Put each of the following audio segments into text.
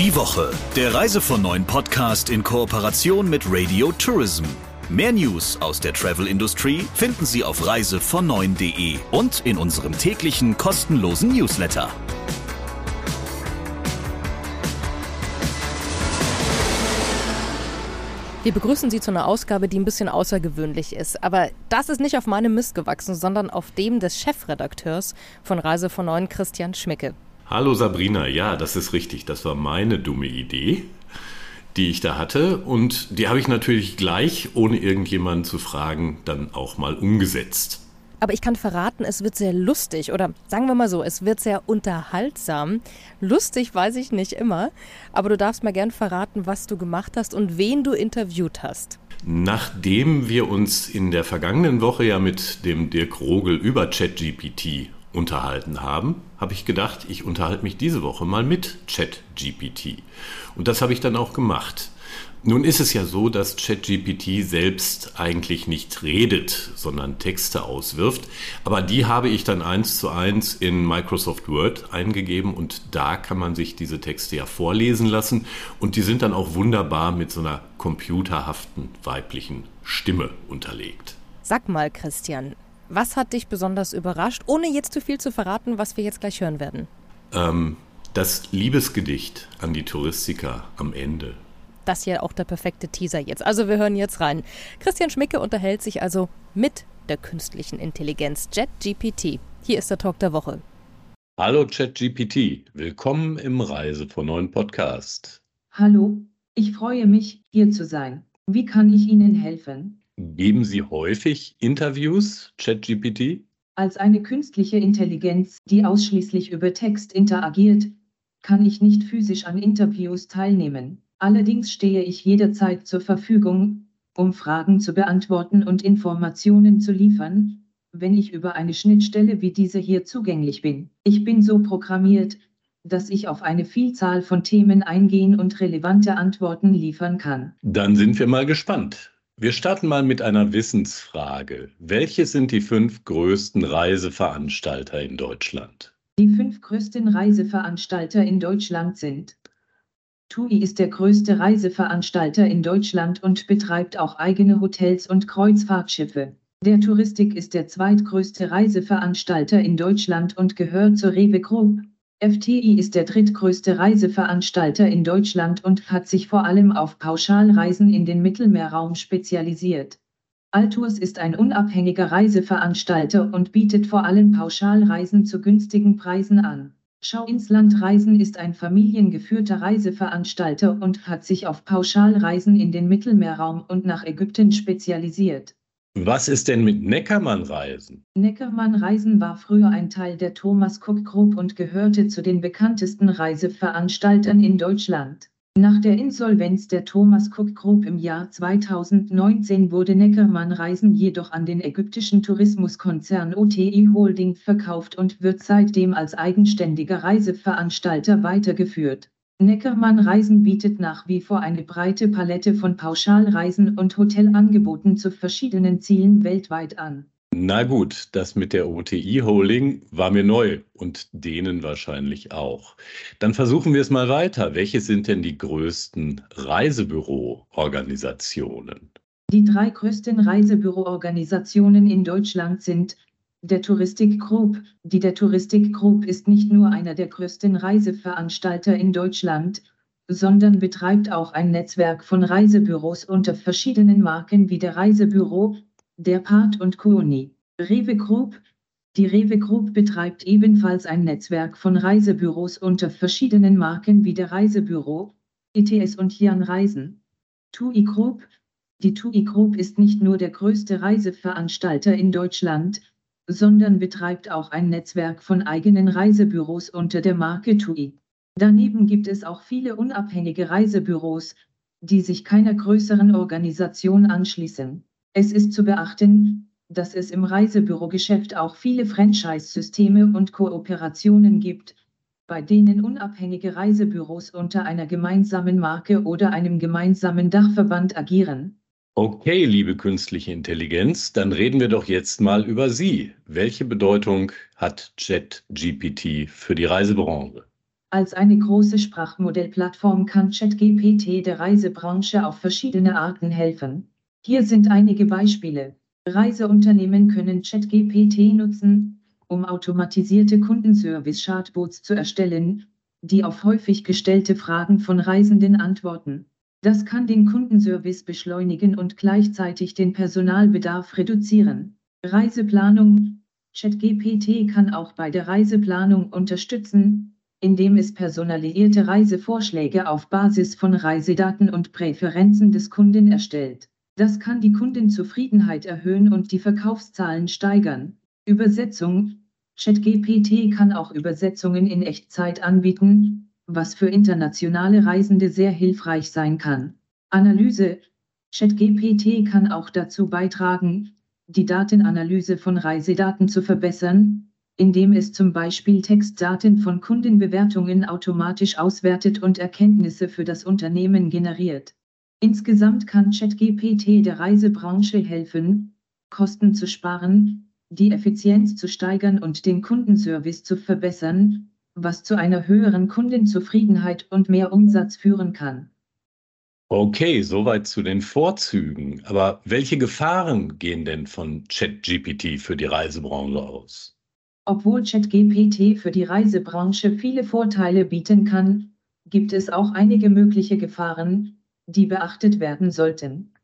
Die Woche, der Reise von neuen Podcast in Kooperation mit Radio Tourism. Mehr News aus der Travel-Industrie finden Sie auf reisevon9.de und in unserem täglichen kostenlosen Newsletter. Wir begrüßen Sie zu einer Ausgabe, die ein bisschen außergewöhnlich ist. Aber das ist nicht auf meinem Mist gewachsen, sondern auf dem des Chefredakteurs von Reise von Neuen, Christian Schmicke. Hallo Sabrina, ja, das ist richtig. Das war meine dumme Idee, die ich da hatte. Und die habe ich natürlich gleich, ohne irgendjemanden zu fragen, dann auch mal umgesetzt. Aber ich kann verraten, es wird sehr lustig oder sagen wir mal so, es wird sehr unterhaltsam. Lustig weiß ich nicht immer, aber du darfst mal gern verraten, was du gemacht hast und wen du interviewt hast. Nachdem wir uns in der vergangenen Woche ja mit dem Dirk Rogel über ChatGPT unterhalten haben, habe ich gedacht, ich unterhalte mich diese Woche mal mit ChatGPT. Und das habe ich dann auch gemacht. Nun ist es ja so, dass ChatGPT selbst eigentlich nicht redet, sondern Texte auswirft. Aber die habe ich dann eins zu eins in Microsoft Word eingegeben und da kann man sich diese Texte ja vorlesen lassen und die sind dann auch wunderbar mit so einer computerhaften weiblichen Stimme unterlegt. Sag mal, Christian, was hat dich besonders überrascht, ohne jetzt zu viel zu verraten, was wir jetzt gleich hören werden? Ähm, das Liebesgedicht an die Touristiker am Ende das hier auch der perfekte Teaser jetzt. Also wir hören jetzt rein. Christian Schmicke unterhält sich also mit der künstlichen Intelligenz JetGPT. Hier ist der Talk der Woche. Hallo JetGPT, willkommen im Reise von neuen Podcast. Hallo, ich freue mich, hier zu sein. Wie kann ich Ihnen helfen? Geben Sie häufig Interviews, ChatGPT? Als eine künstliche Intelligenz, die ausschließlich über Text interagiert, kann ich nicht physisch an Interviews teilnehmen. Allerdings stehe ich jederzeit zur Verfügung, um Fragen zu beantworten und Informationen zu liefern, wenn ich über eine Schnittstelle wie diese hier zugänglich bin. Ich bin so programmiert, dass ich auf eine Vielzahl von Themen eingehen und relevante Antworten liefern kann. Dann sind wir mal gespannt. Wir starten mal mit einer Wissensfrage. Welche sind die fünf größten Reiseveranstalter in Deutschland? Die fünf größten Reiseveranstalter in Deutschland sind TUI ist der größte Reiseveranstalter in Deutschland und betreibt auch eigene Hotels und Kreuzfahrtschiffe. Der Touristik ist der zweitgrößte Reiseveranstalter in Deutschland und gehört zur Rewe Group. FTI ist der drittgrößte Reiseveranstalter in Deutschland und hat sich vor allem auf Pauschalreisen in den Mittelmeerraum spezialisiert. Altours ist ein unabhängiger Reiseveranstalter und bietet vor allem Pauschalreisen zu günstigen Preisen an. Schau ins Land Reisen ist ein familiengeführter Reiseveranstalter und hat sich auf Pauschalreisen in den Mittelmeerraum und nach Ägypten spezialisiert. Was ist denn mit Neckermann Reisen? Neckermann Reisen war früher ein Teil der Thomas Cook Group und gehörte zu den bekanntesten Reiseveranstaltern in Deutschland. Nach der Insolvenz der Thomas Cook Group im Jahr 2019 wurde Neckermann Reisen jedoch an den ägyptischen Tourismuskonzern OTI Holding verkauft und wird seitdem als eigenständiger Reiseveranstalter weitergeführt. Neckermann Reisen bietet nach wie vor eine breite Palette von Pauschalreisen und Hotelangeboten zu verschiedenen Zielen weltweit an. Na gut, das mit der OTI Holding war mir neu und denen wahrscheinlich auch. Dann versuchen wir es mal weiter. Welche sind denn die größten Reisebüroorganisationen? Die drei größten Reisebüroorganisationen in Deutschland sind der Touristik Group. Die der Touristik Group ist nicht nur einer der größten Reiseveranstalter in Deutschland, sondern betreibt auch ein Netzwerk von Reisebüros unter verschiedenen Marken wie der Reisebüro, der Part und Kooni. Rewe Group. Die Rewe Group betreibt ebenfalls ein Netzwerk von Reisebüros unter verschiedenen Marken wie der Reisebüro, ETS und Jan Reisen. TUI Group. Die TUI Group ist nicht nur der größte Reiseveranstalter in Deutschland, sondern betreibt auch ein Netzwerk von eigenen Reisebüros unter der Marke TUI. Daneben gibt es auch viele unabhängige Reisebüros, die sich keiner größeren Organisation anschließen. Es ist zu beachten, dass es im Reisebürogeschäft auch viele Franchise-Systeme und Kooperationen gibt, bei denen unabhängige Reisebüros unter einer gemeinsamen Marke oder einem gemeinsamen Dachverband agieren. Okay, liebe künstliche Intelligenz, dann reden wir doch jetzt mal über Sie. Welche Bedeutung hat ChatGPT für die Reisebranche? Als eine große Sprachmodellplattform kann ChatGPT der Reisebranche auf verschiedene Arten helfen. Hier sind einige Beispiele. Reiseunternehmen können ChatGPT nutzen, um automatisierte Kundenservice-Chatbots zu erstellen, die auf häufig gestellte Fragen von Reisenden antworten. Das kann den Kundenservice beschleunigen und gleichzeitig den Personalbedarf reduzieren. Reiseplanung ChatGPT kann auch bei der Reiseplanung unterstützen, indem es personalisierte Reisevorschläge auf Basis von Reisedaten und Präferenzen des Kunden erstellt. Das kann die Kundenzufriedenheit erhöhen und die Verkaufszahlen steigern. Übersetzung ChatGPT kann auch Übersetzungen in Echtzeit anbieten, was für internationale Reisende sehr hilfreich sein kann. Analyse ChatGPT kann auch dazu beitragen, die Datenanalyse von Reisedaten zu verbessern, indem es zum Beispiel Textdaten von Kundenbewertungen automatisch auswertet und Erkenntnisse für das Unternehmen generiert. Insgesamt kann ChatGPT der Reisebranche helfen, Kosten zu sparen, die Effizienz zu steigern und den Kundenservice zu verbessern, was zu einer höheren Kundenzufriedenheit und mehr Umsatz führen kann. Okay, soweit zu den Vorzügen. Aber welche Gefahren gehen denn von ChatGPT für die Reisebranche aus? Obwohl ChatGPT für die Reisebranche viele Vorteile bieten kann, gibt es auch einige mögliche Gefahren, die beachtet werden sollten.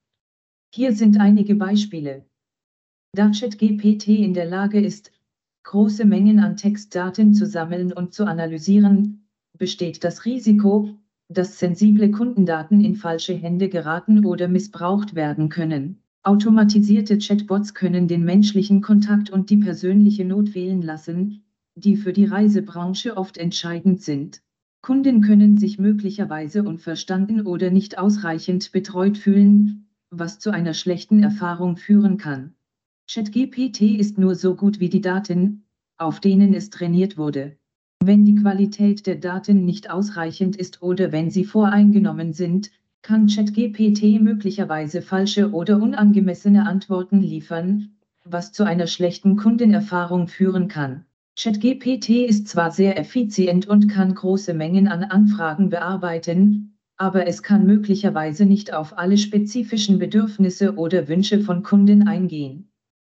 Hier sind einige Beispiele. Da ChatGPT in der Lage ist, große Mengen an Textdaten zu sammeln und zu analysieren, besteht das Risiko, dass sensible Kundendaten in falsche Hände geraten oder missbraucht werden können. Automatisierte Chatbots können den menschlichen Kontakt und die persönliche Not wählen lassen, die für die Reisebranche oft entscheidend sind. Kunden können sich möglicherweise unverstanden oder nicht ausreichend betreut fühlen, was zu einer schlechten Erfahrung führen kann. ChatGPT ist nur so gut wie die Daten, auf denen es trainiert wurde. Wenn die Qualität der Daten nicht ausreichend ist oder wenn sie voreingenommen sind, kann ChatGPT möglicherweise falsche oder unangemessene Antworten liefern, was zu einer schlechten Kundenerfahrung führen kann. ChatGPT ist zwar sehr effizient und kann große Mengen an Anfragen bearbeiten, aber es kann möglicherweise nicht auf alle spezifischen Bedürfnisse oder Wünsche von Kunden eingehen.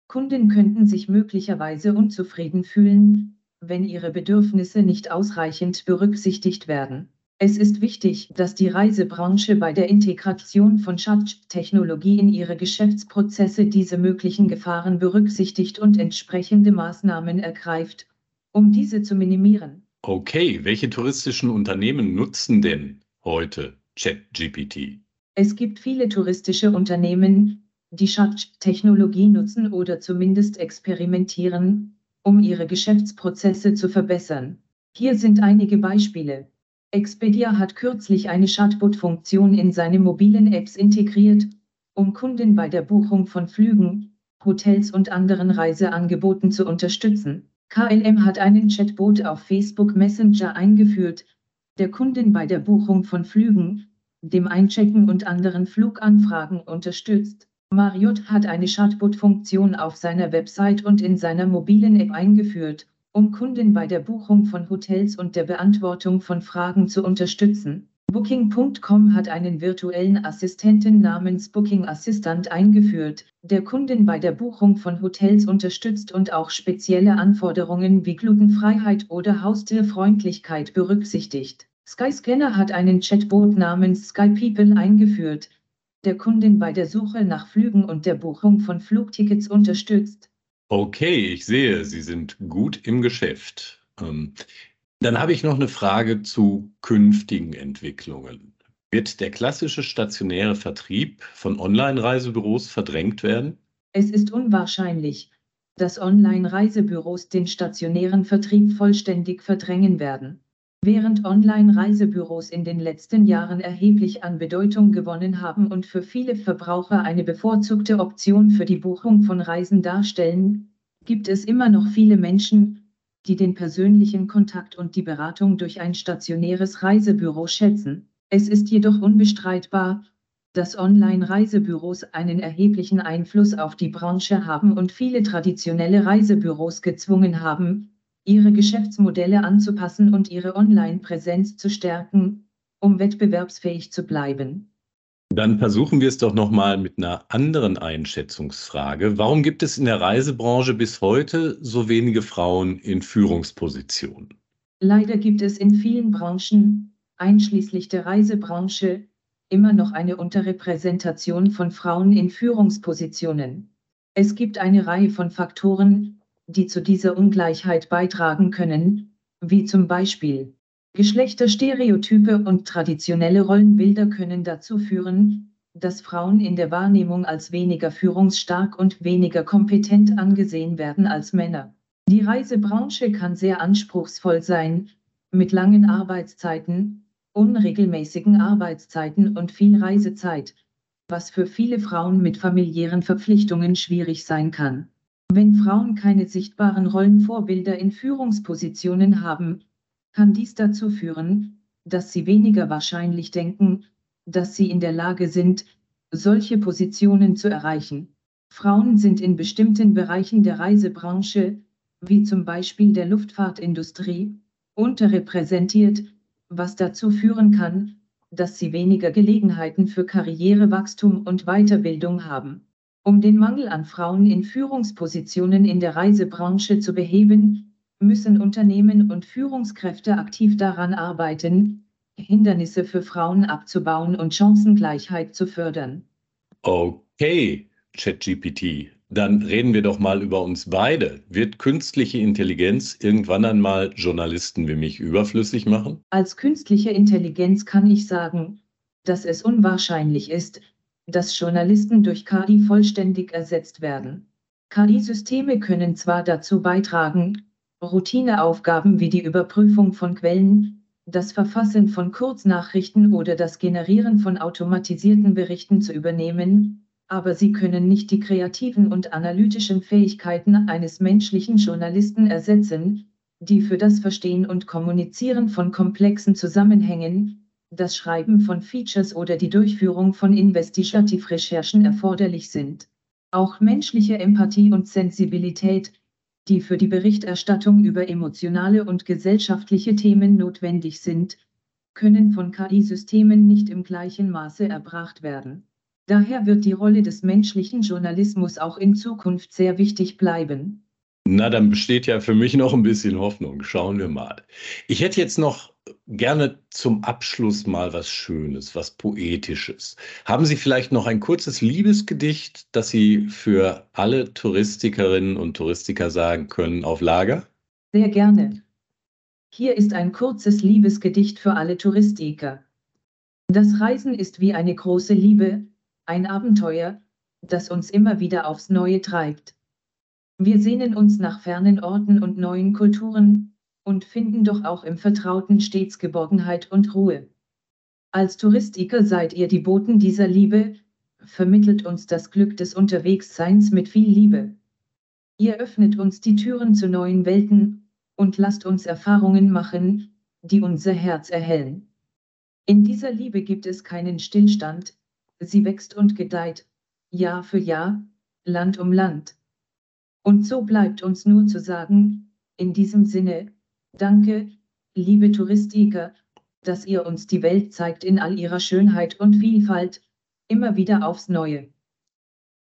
Kunden könnten sich möglicherweise unzufrieden fühlen, wenn ihre Bedürfnisse nicht ausreichend berücksichtigt werden. Es ist wichtig, dass die Reisebranche bei der Integration von Chat-Technologie in ihre Geschäftsprozesse diese möglichen Gefahren berücksichtigt und entsprechende Maßnahmen ergreift, um diese zu minimieren. Okay, welche touristischen Unternehmen nutzen denn heute ChatGPT? Es gibt viele touristische Unternehmen, die Chat-Technologie nutzen oder zumindest experimentieren, um ihre Geschäftsprozesse zu verbessern. Hier sind einige Beispiele. Expedia hat kürzlich eine Chatbot-Funktion in seine mobilen Apps integriert, um Kunden bei der Buchung von Flügen, Hotels und anderen Reiseangeboten zu unterstützen. KLM hat einen Chatbot auf Facebook Messenger eingeführt, der Kunden bei der Buchung von Flügen, dem Einchecken und anderen Fluganfragen unterstützt. Marriott hat eine Chatbot-Funktion auf seiner Website und in seiner mobilen App eingeführt, um Kunden bei der Buchung von Hotels und der Beantwortung von Fragen zu unterstützen. Booking.com hat einen virtuellen Assistenten namens Booking Assistant eingeführt, der Kunden bei der Buchung von Hotels unterstützt und auch spezielle Anforderungen wie Glutenfreiheit oder Haustierfreundlichkeit berücksichtigt. Skyscanner hat einen Chatbot namens SkyPeople eingeführt, der Kunden bei der Suche nach Flügen und der Buchung von Flugtickets unterstützt. Okay, ich sehe, Sie sind gut im Geschäft. Ähm, dann habe ich noch eine Frage zu künftigen Entwicklungen. Wird der klassische stationäre Vertrieb von Online-Reisebüros verdrängt werden? Es ist unwahrscheinlich, dass Online-Reisebüros den stationären Vertrieb vollständig verdrängen werden. Während Online-Reisebüros in den letzten Jahren erheblich an Bedeutung gewonnen haben und für viele Verbraucher eine bevorzugte Option für die Buchung von Reisen darstellen, gibt es immer noch viele Menschen, die den persönlichen Kontakt und die Beratung durch ein stationäres Reisebüro schätzen. Es ist jedoch unbestreitbar, dass Online-Reisebüros einen erheblichen Einfluss auf die Branche haben und viele traditionelle Reisebüros gezwungen haben, ihre Geschäftsmodelle anzupassen und ihre Online-Präsenz zu stärken, um wettbewerbsfähig zu bleiben. Dann versuchen wir es doch nochmal mit einer anderen Einschätzungsfrage. Warum gibt es in der Reisebranche bis heute so wenige Frauen in Führungspositionen? Leider gibt es in vielen Branchen, einschließlich der Reisebranche, immer noch eine Unterrepräsentation von Frauen in Führungspositionen. Es gibt eine Reihe von Faktoren, die zu dieser Ungleichheit beitragen können, wie zum Beispiel Geschlechterstereotype und traditionelle Rollenbilder können dazu führen, dass Frauen in der Wahrnehmung als weniger führungsstark und weniger kompetent angesehen werden als Männer. Die Reisebranche kann sehr anspruchsvoll sein, mit langen Arbeitszeiten, unregelmäßigen Arbeitszeiten und viel Reisezeit, was für viele Frauen mit familiären Verpflichtungen schwierig sein kann. Wenn Frauen keine sichtbaren Rollenvorbilder in Führungspositionen haben, kann dies dazu führen, dass sie weniger wahrscheinlich denken, dass sie in der Lage sind, solche Positionen zu erreichen. Frauen sind in bestimmten Bereichen der Reisebranche, wie zum Beispiel der Luftfahrtindustrie, unterrepräsentiert, was dazu führen kann, dass sie weniger Gelegenheiten für Karrierewachstum und Weiterbildung haben. Um den Mangel an Frauen in Führungspositionen in der Reisebranche zu beheben, müssen Unternehmen und Führungskräfte aktiv daran arbeiten, Hindernisse für Frauen abzubauen und Chancengleichheit zu fördern. Okay, ChatGPT, dann reden wir doch mal über uns beide. Wird künstliche Intelligenz irgendwann einmal Journalisten wie mich überflüssig machen? Als künstliche Intelligenz kann ich sagen, dass es unwahrscheinlich ist, dass Journalisten durch KI vollständig ersetzt werden. KI-Systeme können zwar dazu beitragen, Routineaufgaben wie die Überprüfung von Quellen, das Verfassen von Kurznachrichten oder das Generieren von automatisierten Berichten zu übernehmen, aber sie können nicht die kreativen und analytischen Fähigkeiten eines menschlichen Journalisten ersetzen, die für das Verstehen und Kommunizieren von komplexen Zusammenhängen, das Schreiben von Features oder die Durchführung von Investigativrecherchen erforderlich sind. Auch menschliche Empathie und Sensibilität, die für die Berichterstattung über emotionale und gesellschaftliche Themen notwendig sind, können von KI-Systemen nicht im gleichen Maße erbracht werden. Daher wird die Rolle des menschlichen Journalismus auch in Zukunft sehr wichtig bleiben. Na, dann besteht ja für mich noch ein bisschen Hoffnung. Schauen wir mal. Ich hätte jetzt noch gerne zum Abschluss mal was Schönes, was Poetisches. Haben Sie vielleicht noch ein kurzes Liebesgedicht, das Sie für alle Touristikerinnen und Touristiker sagen können auf Lager? Sehr gerne. Hier ist ein kurzes Liebesgedicht für alle Touristiker. Das Reisen ist wie eine große Liebe, ein Abenteuer, das uns immer wieder aufs Neue treibt. Wir sehnen uns nach fernen Orten und neuen Kulturen, und finden doch auch im Vertrauten stets Geborgenheit und Ruhe. Als Touristiker seid ihr die Boten dieser Liebe, vermittelt uns das Glück des Unterwegsseins mit viel Liebe. Ihr öffnet uns die Türen zu neuen Welten und lasst uns Erfahrungen machen, die unser Herz erhellen. In dieser Liebe gibt es keinen Stillstand, sie wächst und gedeiht, Jahr für Jahr, Land um Land. Und so bleibt uns nur zu sagen, in diesem Sinne, Danke, liebe Touristiker, dass ihr uns die Welt zeigt in all ihrer Schönheit und Vielfalt, immer wieder aufs Neue.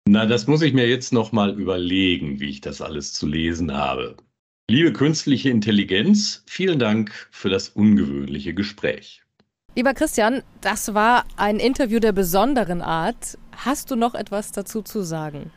Na, das muss ich mir jetzt noch mal überlegen, wie ich das alles zu lesen habe. Liebe künstliche Intelligenz, vielen Dank für das ungewöhnliche Gespräch. Lieber Christian, das war ein Interview der besonderen Art. Hast du noch etwas dazu zu sagen?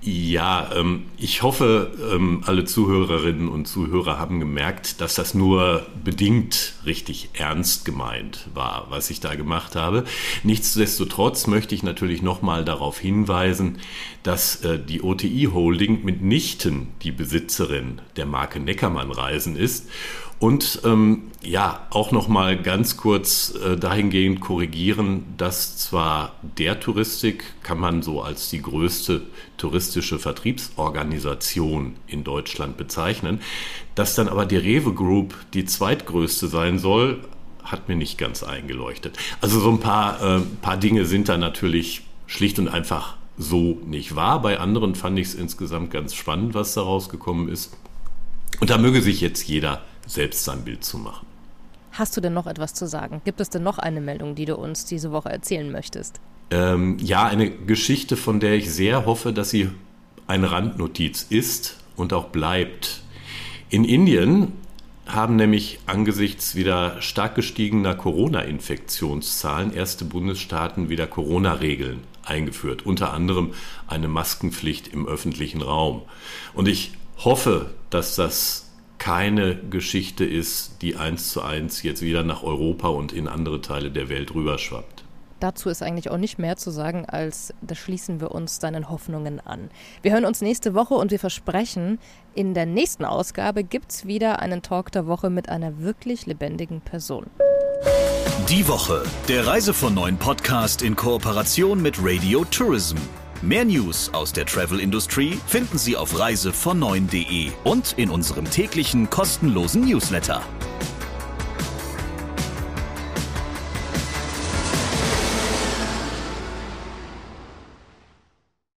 Ja, ähm, ich hoffe, ähm, alle Zuhörerinnen und Zuhörer haben gemerkt, dass das nur bedingt richtig ernst gemeint war, was ich da gemacht habe. Nichtsdestotrotz möchte ich natürlich nochmal darauf hinweisen, dass äh, die OTI Holding mitnichten die Besitzerin der Marke Neckermann Reisen ist und ähm, ja, auch noch mal ganz kurz äh, dahingehend korrigieren, dass zwar der Touristik kann man so als die größte touristische Vertriebsorganisation in Deutschland bezeichnen, dass dann aber die Rewe Group die zweitgrößte sein soll, hat mir nicht ganz eingeleuchtet. Also so ein paar, äh, paar Dinge sind da natürlich schlicht und einfach so nicht wahr. Bei anderen fand ich es insgesamt ganz spannend, was da rausgekommen ist. Und da möge sich jetzt jeder selbst sein Bild zu machen. Hast du denn noch etwas zu sagen? Gibt es denn noch eine Meldung, die du uns diese Woche erzählen möchtest? Ähm, ja, eine Geschichte, von der ich sehr hoffe, dass sie eine Randnotiz ist und auch bleibt. In Indien haben nämlich angesichts wieder stark gestiegener Corona-Infektionszahlen erste Bundesstaaten wieder Corona-Regeln eingeführt, unter anderem eine Maskenpflicht im öffentlichen Raum. Und ich hoffe, dass das keine Geschichte ist, die eins zu eins jetzt wieder nach Europa und in andere Teile der Welt rüberschwappt. Dazu ist eigentlich auch nicht mehr zu sagen, als da schließen wir uns deinen Hoffnungen an. Wir hören uns nächste Woche und wir versprechen, in der nächsten Ausgabe gibt es wieder einen Talk der Woche mit einer wirklich lebendigen Person. Die Woche, der Reise von neuen Podcast in Kooperation mit Radio Tourism. Mehr News aus der Travel Industry finden Sie auf reisevon9.de und in unserem täglichen kostenlosen Newsletter.